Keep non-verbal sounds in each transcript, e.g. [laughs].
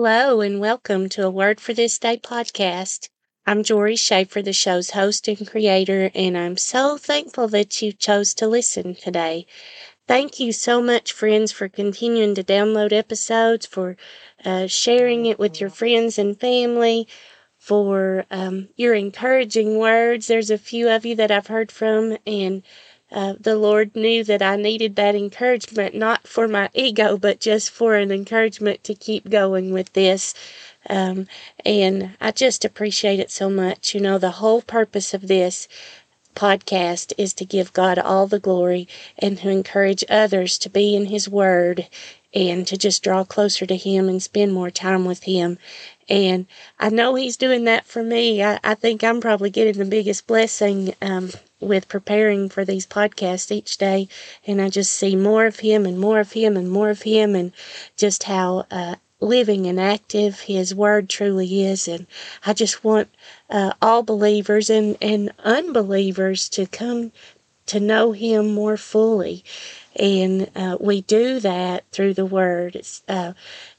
Hello, and welcome to a Word for This Day podcast. I'm Jori Schaefer, the show's host and creator, and I'm so thankful that you chose to listen today. Thank you so much, friends, for continuing to download episodes, for uh, sharing it with your friends and family, for um, your encouraging words. There's a few of you that I've heard from, and uh, the Lord knew that I needed that encouragement, not for my ego, but just for an encouragement to keep going with this. Um, and I just appreciate it so much. You know, the whole purpose of this podcast is to give God all the glory and to encourage others to be in His Word and to just draw closer to Him and spend more time with Him. And I know He's doing that for me. I, I think I'm probably getting the biggest blessing um, with preparing for these podcasts each day. And I just see more of him and more of him and more of him and just how uh, living and active his word truly is. And I just want uh, all believers and, and unbelievers to come to know him more fully. And uh, we do that through the word. Uh,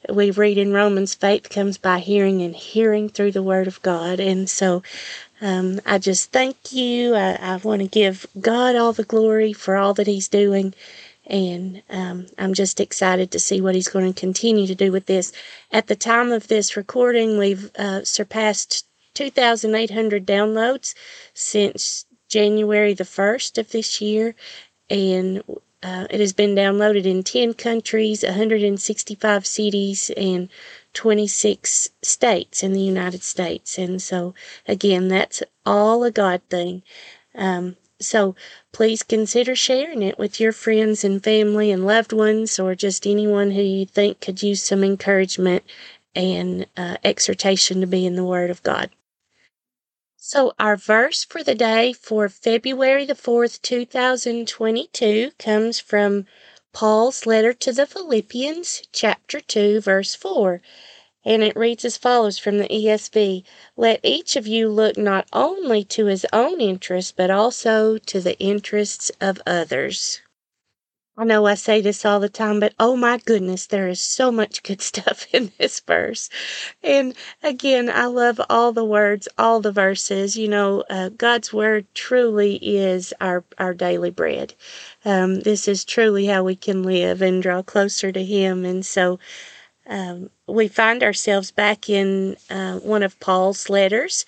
we read in Romans, faith comes by hearing and hearing through the word of God. And so um, I just thank you. I, I want to give God all the glory for all that He's doing. And um, I'm just excited to see what He's going to continue to do with this. At the time of this recording, we've uh, surpassed 2,800 downloads since January the 1st of this year. And uh, it has been downloaded in 10 countries, 165 cities, and 26 states in the United States. And so, again, that's all a God thing. Um, so please consider sharing it with your friends and family and loved ones, or just anyone who you think could use some encouragement and uh, exhortation to be in the Word of God. So, our verse for the day for February the 4th, 2022 comes from Paul's letter to the Philippians, chapter 2, verse 4. And it reads as follows from the ESV Let each of you look not only to his own interests, but also to the interests of others. I know I say this all the time, but oh my goodness, there is so much good [laughs] stuff in this verse. And again, I love all the words, all the verses. You know, uh, God's word truly is our, our daily bread. Um, this is truly how we can live and draw closer to Him. And so, um, we find ourselves back in uh, one of Paul's letters,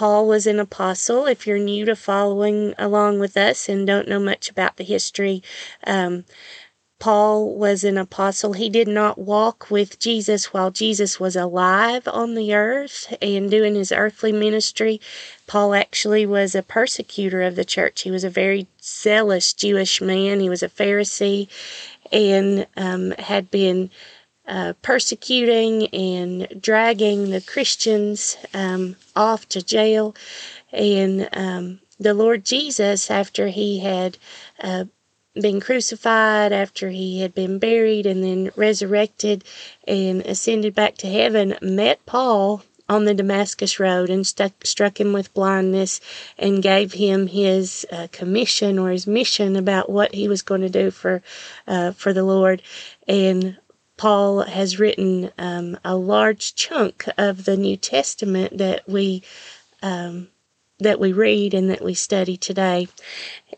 Paul was an apostle. If you're new to following along with us and don't know much about the history, um, Paul was an apostle. He did not walk with Jesus while Jesus was alive on the earth and doing his earthly ministry. Paul actually was a persecutor of the church. He was a very zealous Jewish man. He was a Pharisee and um, had been uh, persecuting and dragging the Christians um, off to jail. And um, the Lord Jesus, after he had uh, been crucified, after he had been buried and then resurrected and ascended back to heaven, met Paul on the Damascus Road and stuck, struck him with blindness and gave him his uh, commission or his mission about what he was going to do for uh, for the Lord. And Paul has written um, a large chunk of the New Testament that we um, that we read and that we study today,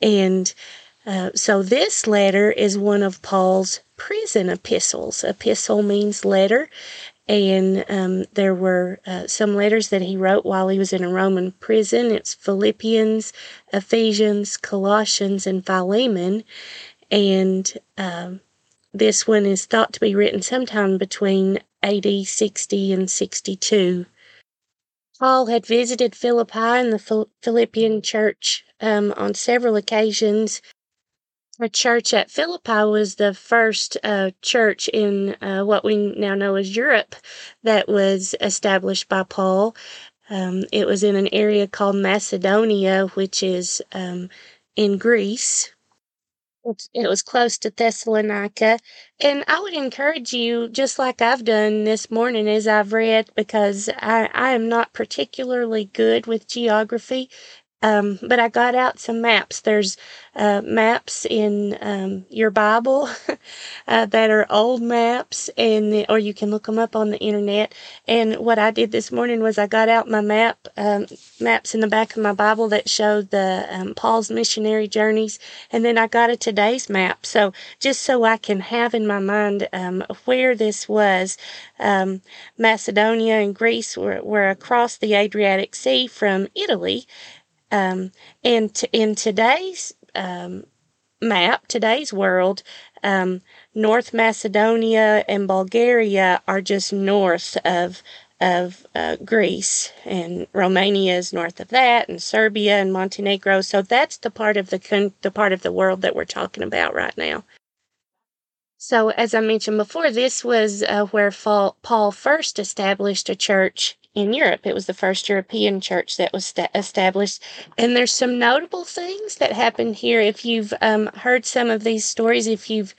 and uh, so this letter is one of Paul's prison epistles. Epistle means letter, and um, there were uh, some letters that he wrote while he was in a Roman prison. It's Philippians, Ephesians, Colossians, and Philemon, and um, this one is thought to be written sometime between AD 60 and 62. Paul had visited Philippi and the Philippian church um, on several occasions. The church at Philippi was the first uh, church in uh, what we now know as Europe that was established by Paul. Um, it was in an area called Macedonia, which is um, in Greece. It was close to Thessalonica. And I would encourage you, just like I've done this morning as I've read, because I, I am not particularly good with geography. Um, but I got out some maps. There's uh, maps in um, your Bible [laughs] uh, that are old maps, and or you can look them up on the internet. And what I did this morning was I got out my map um, maps in the back of my Bible that showed the um, Paul's missionary journeys, and then I got a today's map. So just so I can have in my mind um, where this was, um, Macedonia and Greece were, were across the Adriatic Sea from Italy. Um, and t- in today's um, map, today's world, um, North Macedonia and Bulgaria are just north of of uh, Greece, and Romania is north of that, and Serbia and Montenegro. So that's the part of the the part of the world that we're talking about right now. So, as I mentioned before, this was uh, where Paul first established a church in Europe. It was the first European church that was sta- established. And there's some notable things that happened here. If you've um, heard some of these stories, if you've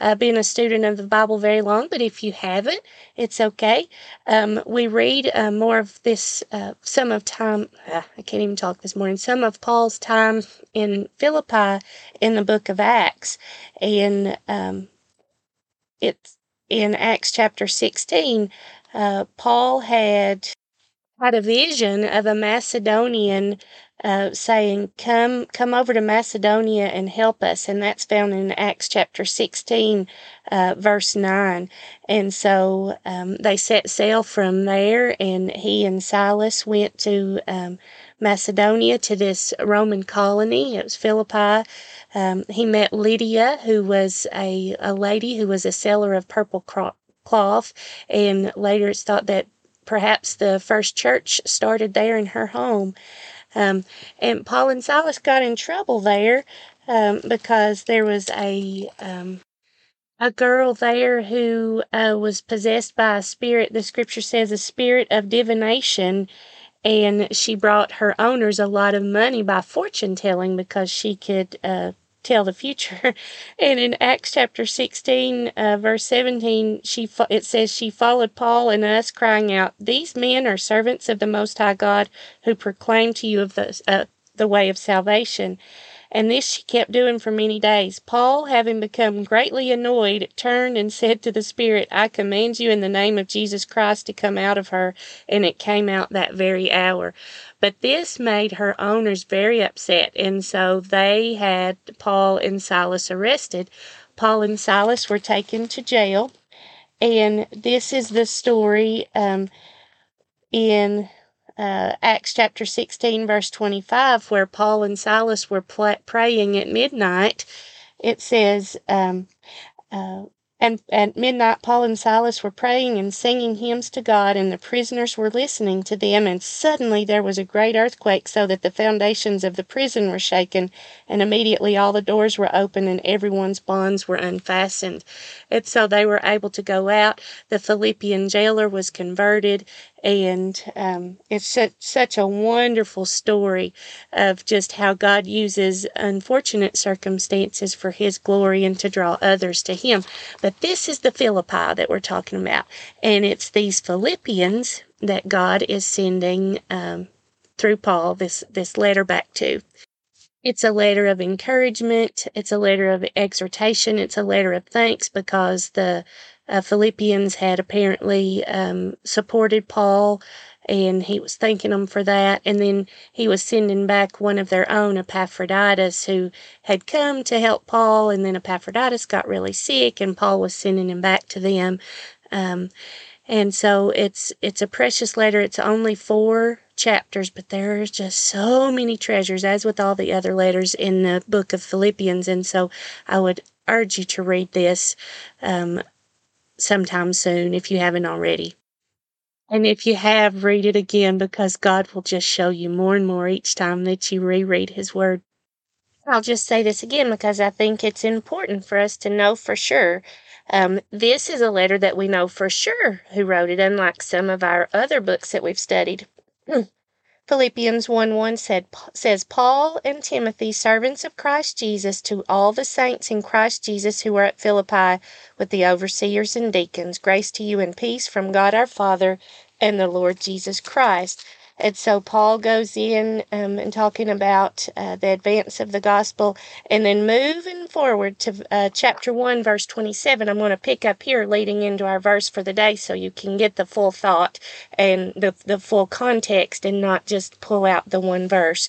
uh, been a student of the Bible very long, but if you haven't, it's okay. Um, we read uh, more of this, uh, some of time, uh, I can't even talk this morning, some of Paul's time in Philippi in the book of Acts. And um, it's in Acts chapter 16, uh, Paul had had a vision of a Macedonian uh, saying, "Come, come over to Macedonia and help us," and that's found in Acts chapter sixteen, uh, verse nine. And so um, they set sail from there, and he and Silas went to um, Macedonia to this Roman colony. It was Philippi. Um, he met Lydia, who was a, a lady who was a seller of purple cloth, and later it's thought that perhaps the first church started there in her home. Um, and Paul and Silas got in trouble there um, because there was a um, a girl there who uh, was possessed by a spirit. The scripture says a spirit of divination, and she brought her owners a lot of money by fortune telling because she could uh, tell the future. [laughs] and in Acts chapter 16, uh, verse 17, she it says she followed Paul and us, crying out, "These men are servants of the Most High God, who proclaim to you of the uh, the way of salvation." And this she kept doing for many days. Paul, having become greatly annoyed, turned and said to the Spirit, I command you in the name of Jesus Christ to come out of her. And it came out that very hour. But this made her owners very upset, and so they had Paul and Silas arrested. Paul and Silas were taken to jail, and this is the story um, in uh, Acts chapter 16, verse 25, where Paul and Silas were pl- praying at midnight. It says, um, uh, and at midnight, Paul and Silas were praying and singing hymns to God, and the prisoners were listening to them. And suddenly there was a great earthquake, so that the foundations of the prison were shaken, and immediately all the doors were open and everyone's bonds were unfastened. And so they were able to go out. The Philippian jailer was converted, and um, it's such, such a wonderful story of just how God uses unfortunate circumstances for His glory and to draw others to Him. But this is the Philippi that we're talking about, and it's these Philippians that God is sending um, through Paul this this letter back to. It's a letter of encouragement. It's a letter of exhortation. It's a letter of thanks because the uh, Philippians had apparently um, supported Paul and he was thanking them for that. And then he was sending back one of their own, Epaphroditus, who had come to help Paul. And then Epaphroditus got really sick, and Paul was sending him back to them. Um, and so it's it's a precious letter. It's only four chapters, but there's just so many treasures, as with all the other letters in the book of Philippians. And so I would urge you to read this. Um, sometime soon if you haven't already. And if you have, read it again because God will just show you more and more each time that you reread His Word. I'll just say this again because I think it's important for us to know for sure. Um, this is a letter that we know for sure who wrote it, unlike some of our other books that we've studied. [clears throat] Philippians 1 1 said, says, Paul and Timothy, servants of Christ Jesus, to all the saints in Christ Jesus who are at Philippi with the overseers and deacons, grace to you and peace from God our Father and the Lord Jesus Christ. And so Paul goes in um, and talking about uh, the advance of the gospel. And then moving forward to uh, chapter 1, verse 27, I'm going to pick up here leading into our verse for the day so you can get the full thought and the, the full context and not just pull out the one verse.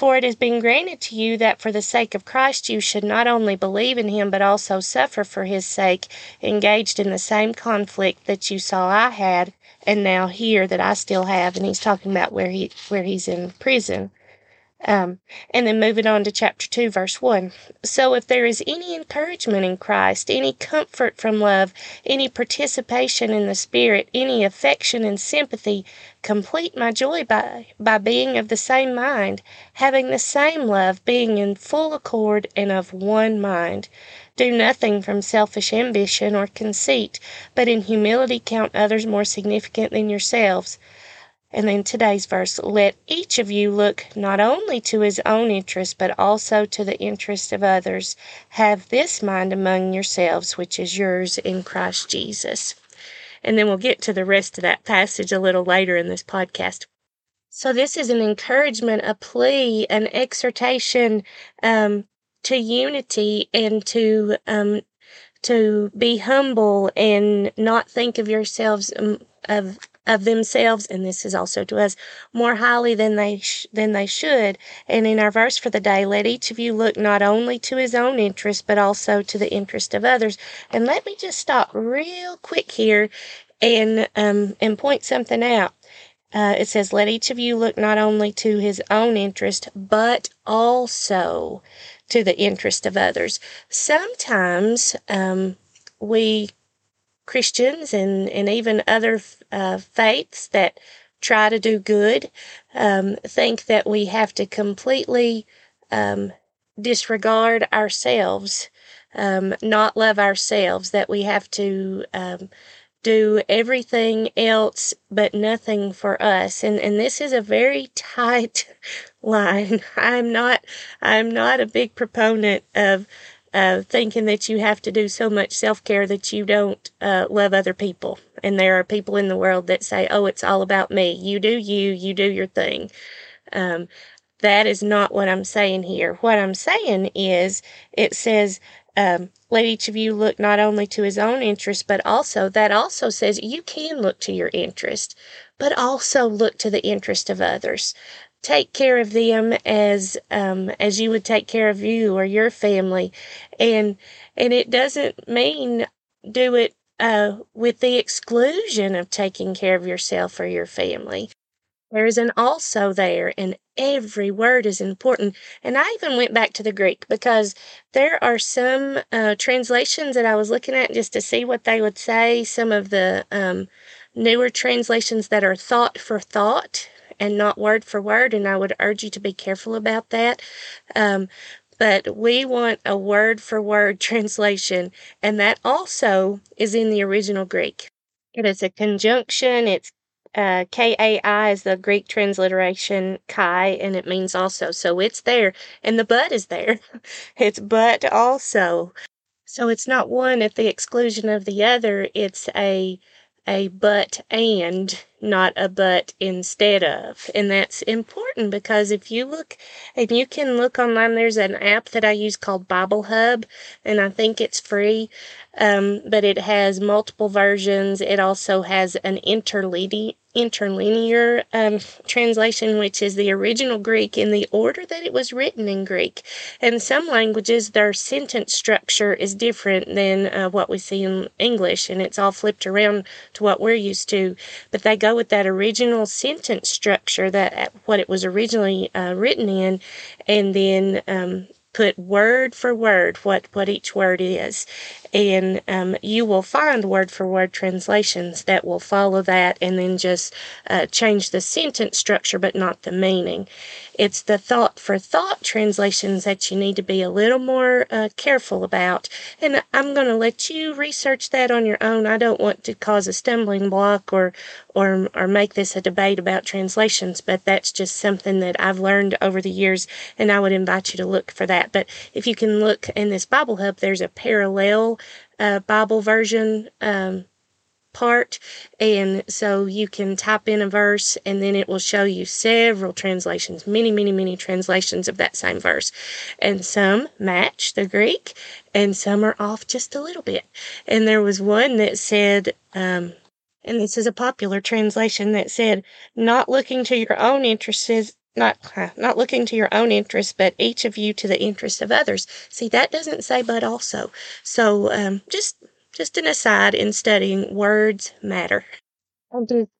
For it has been granted to you that for the sake of Christ you should not only believe in him, but also suffer for his sake, engaged in the same conflict that you saw I had, and now hear that I still have. And he's talking about where he where he's in prison. Um, and then moving on to chapter 2, verse 1. So, if there is any encouragement in Christ, any comfort from love, any participation in the Spirit, any affection and sympathy, complete my joy by, by being of the same mind, having the same love, being in full accord and of one mind. Do nothing from selfish ambition or conceit, but in humility count others more significant than yourselves. And then today's verse let each of you look not only to his own interest, but also to the interest of others. Have this mind among yourselves, which is yours in Christ Jesus. And then we'll get to the rest of that passage a little later in this podcast. So, this is an encouragement, a plea, an exhortation um, to unity and to um, to be humble and not think of yourselves um, of of themselves, and this is also to us, more highly than they sh- than they should. And in our verse for the day, let each of you look not only to his own interest, but also to the interest of others. And let me just stop real quick here and um, and point something out. Uh, it says, "Let each of you look not only to his own interest, but also to the interest of others." Sometimes um, we Christians and, and even other uh, faiths that try to do good um, think that we have to completely um, disregard ourselves, um, not love ourselves, that we have to um, do everything else but nothing for us. And, and this is a very [laughs] tight line. I'm not, I'm not a big proponent of uh, thinking that you have to do so much self care that you don't uh, love other people. And there are people in the world that say, oh, it's all about me. You do you, you do your thing. Um, that is not what I'm saying here. What I'm saying is, it says, um, let each of you look not only to his own interest, but also, that also says you can look to your interest, but also look to the interest of others take care of them as um, as you would take care of you or your family, and and it doesn't mean do it uh, with the exclusion of taking care of yourself or your family. There is an also there, and every word is important. And I even went back to the Greek because there are some uh, translations that I was looking at just to see what they would say. Some of the um, newer translations that are thought for thought and not word for word, and I would urge you to be careful about that. Um, but we want a word for word [laughs] translation, and that also is in the original Greek. It is a conjunction. It's uh, K A I is the Greek transliteration Kai, and it means also. So it's there, and the but is there. [laughs] it's but also. So it's not one at the exclusion of the other. It's a a but and not a but instead of. And that's important because if you look, and you can look online, there's an app that I use called Bible Hub, and I think it's free, um, but it has multiple versions. It also has an interlinear interlinear um, translation, which is the original Greek in the order that it was written in Greek. And some languages, their sentence structure is different than uh, what we see in English, and it's all flipped around to what we're used to. But they go with that original sentence structure that uh, what it was originally uh, written in, and then um, put word for word what what each word is and um, you will find word for word translations that will follow that and then just uh, change the sentence structure but not the meaning. It's the thought for thought translations that you need to be a little more uh, careful about. And I'm going to let you research that on your own. I don't want to cause a stumbling block or, or, or make this a debate about translations, but that's just something that I've learned over the years, and I would invite you to look for that. But if you can look in this Bible Hub, there's a parallel uh, Bible version um, part. And so you can type in a verse and then it will show you several translations, many, many, many translations of that same verse. And some match the Greek and some are off just a little bit. And there was one that said, um, and this is a popular translation that said, not looking to your own interests not not looking to your own interest, but each of you to the interest of others. See, that doesn't say but also. So um, just just an aside in studying words matter.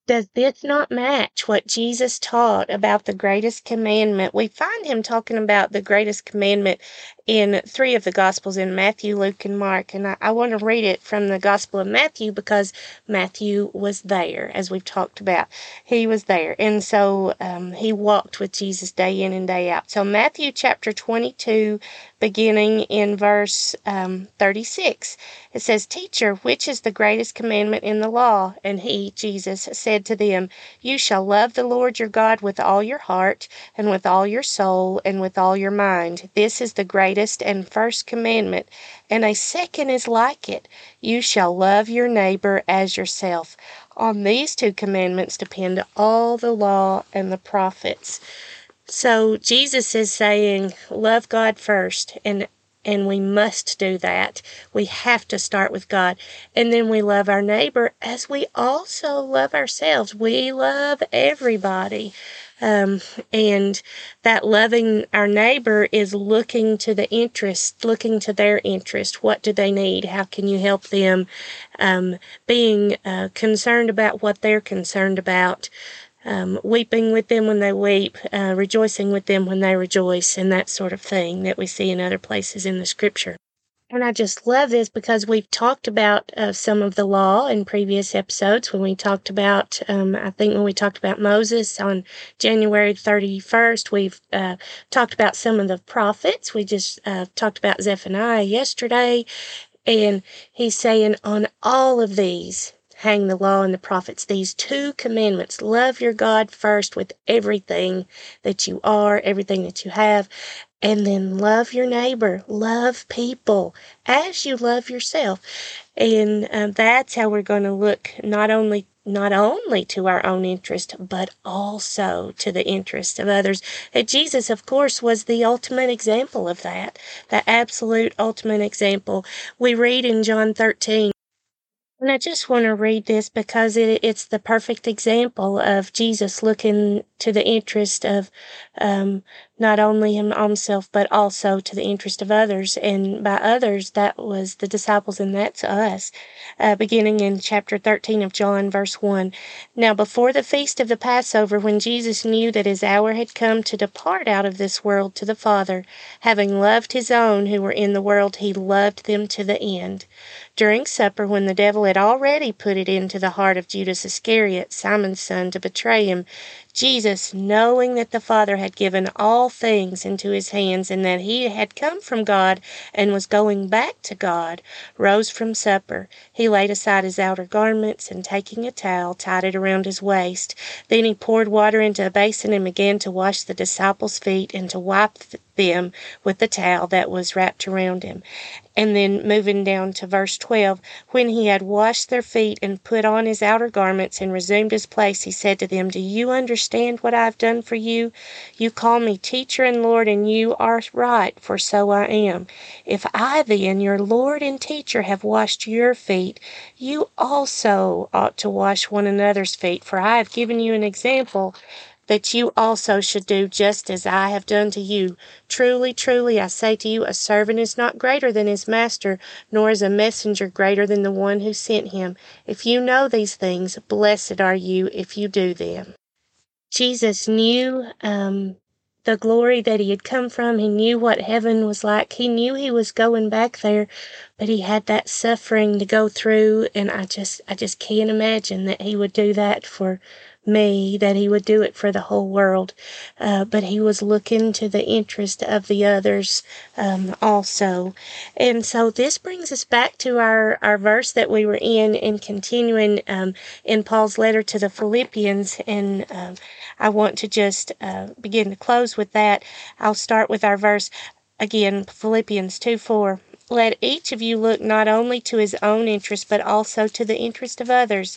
Does this not match what Jesus taught about the greatest commandment? We find him talking about the greatest commandment in three of the Gospels in Matthew, Luke, and Mark. And I, I want to read it from the Gospel of Matthew because Matthew was there, as we've talked about. He was there. And so um, he walked with Jesus day in and day out. So, Matthew chapter 22, beginning in verse um, 36, it says, Teacher, which is the greatest commandment in the law? And he, Jesus, said to them, You shall love the Lord your God with all your heart, and with all your soul, and with all your mind. This is the greatest and first commandment, and a second is like it you shall love your neighbor as yourself. On these two commandments depend all the law and the prophets. So Jesus is saying, love God first, and and we must do that. We have to start with God. And then we love our neighbor as we also love ourselves. We love everybody. Um, and that loving our neighbor is looking to the interest, looking to their interest. What do they need? How can you help them? Um, being uh, concerned about what they're concerned about. Um, weeping with them when they weep, uh, rejoicing with them when they rejoice, and that sort of thing that we see in other places in the scripture. And I just love this because we've talked about uh, some of the law in previous episodes when we talked about, um, I think when we talked about Moses on January 31st, we've uh, talked about some of the prophets. We just uh, talked about Zephaniah yesterday. And he's saying, on all of these, hang the law and the prophets. These two commandments love your God first with everything that you are, everything that you have, and then love your neighbor, love people as you love yourself. And uh, that's how we're going to look not only not only to our own interest, but also to the interest of others. And Jesus, of course, was the ultimate example of that, the absolute ultimate example. We read in John 13, and I just want to read this because it, it's the perfect example of Jesus looking to the interest of um, not only himself, but also to the interest of others. And by others, that was the disciples, and that's us. Uh, beginning in chapter 13 of John, verse 1. Now, before the feast of the Passover, when Jesus knew that his hour had come to depart out of this world to the Father, having loved his own who were in the world, he loved them to the end. During supper, when the devil had already put it into the heart of Judas Iscariot, Simon's son, to betray him, Jesus, knowing that the Father had given all things into his hands and that he had come from God and was going back to God, rose from supper. He laid aside his outer garments and taking a towel, tied it around his waist. Then he poured water into a basin and began to wash the disciples' feet and to wipe them with the towel that was wrapped around him. And then moving down to verse 12, when he had washed their feet and put on his outer garments and resumed his place, he said to them, Do you understand what I have done for you? You call me teacher and Lord, and you are right, for so I am. If I then, your Lord and teacher, have washed your feet, you also ought to wash one another's feet, for I have given you an example that you also should do just as I have done to you. Truly, truly, I say to you, a servant is not greater than his master, nor is a messenger greater than the one who sent him. If you know these things, blessed are you if you do them. Jesus knew um, the glory that he had come from. He knew what heaven was like. He knew he was going back there, but he had that suffering to go through. And I just, I just can't imagine that he would do that for me, that he would do it for the whole world. Uh, but he was looking to the interest of the others um, also. And so this brings us back to our, our verse that we were in and continuing um, in Paul's letter to the Philippians. And um, I want to just uh, begin to close with that. I'll start with our verse again, Philippians 2 4. Let each of you look not only to his own interest, but also to the interest of others.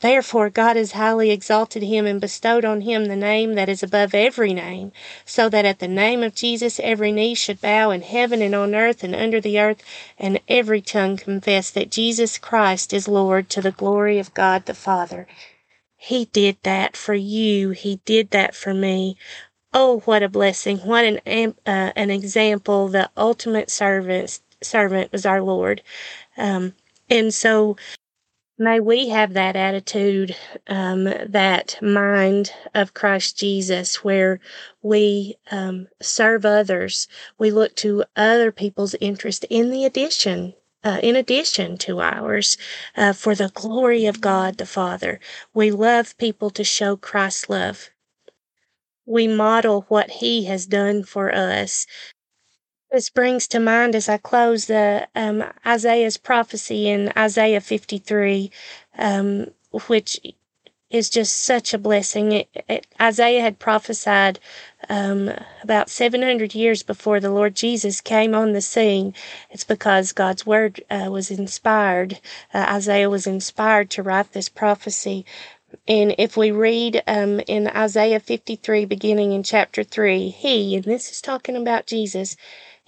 Therefore God has highly exalted him and bestowed on him the name that is above every name, so that at the name of Jesus every knee should bow in heaven and on earth and under the earth, and every tongue confess that Jesus Christ is Lord to the glory of God the Father. He did that for you. He did that for me. Oh, what a blessing. What an, uh, an example. The ultimate servant, servant was our Lord. Um, and so May we have that attitude, um, that mind of Christ Jesus, where we um, serve others. We look to other people's interest in the addition uh, in addition to ours, uh, for the glory of God the Father. We love people to show Christ's love. We model what He has done for us. This brings to mind as I close the um, Isaiah's prophecy in Isaiah 53, um, which is just such a blessing. It, it, Isaiah had prophesied um, about 700 years before the Lord Jesus came on the scene. It's because God's word uh, was inspired. Uh, Isaiah was inspired to write this prophecy. And if we read um, in Isaiah 53, beginning in chapter 3, he, and this is talking about Jesus,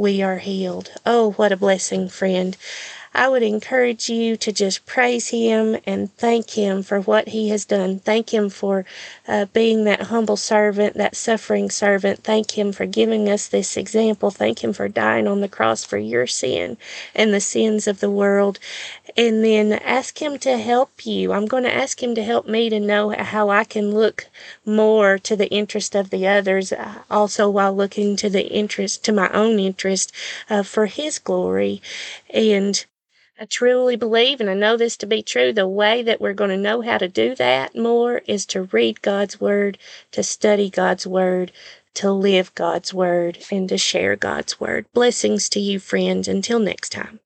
we are healed. Oh, what a blessing, friend. I would encourage you to just praise Him and thank Him for what He has done. Thank Him for uh, being that humble servant, that suffering servant. Thank Him for giving us this example. Thank Him for dying on the cross for your sin and the sins of the world. And then ask Him to help you. I'm going to ask Him to help me to know how I can look more to the interest of the others, uh, also while looking to the interest, to my own interest uh, for His glory. And I truly believe, and I know this to be true, the way that we're going to know how to do that more is to read God's Word, to study God's Word, to live God's Word, and to share God's Word. Blessings to you, friends. Until next time.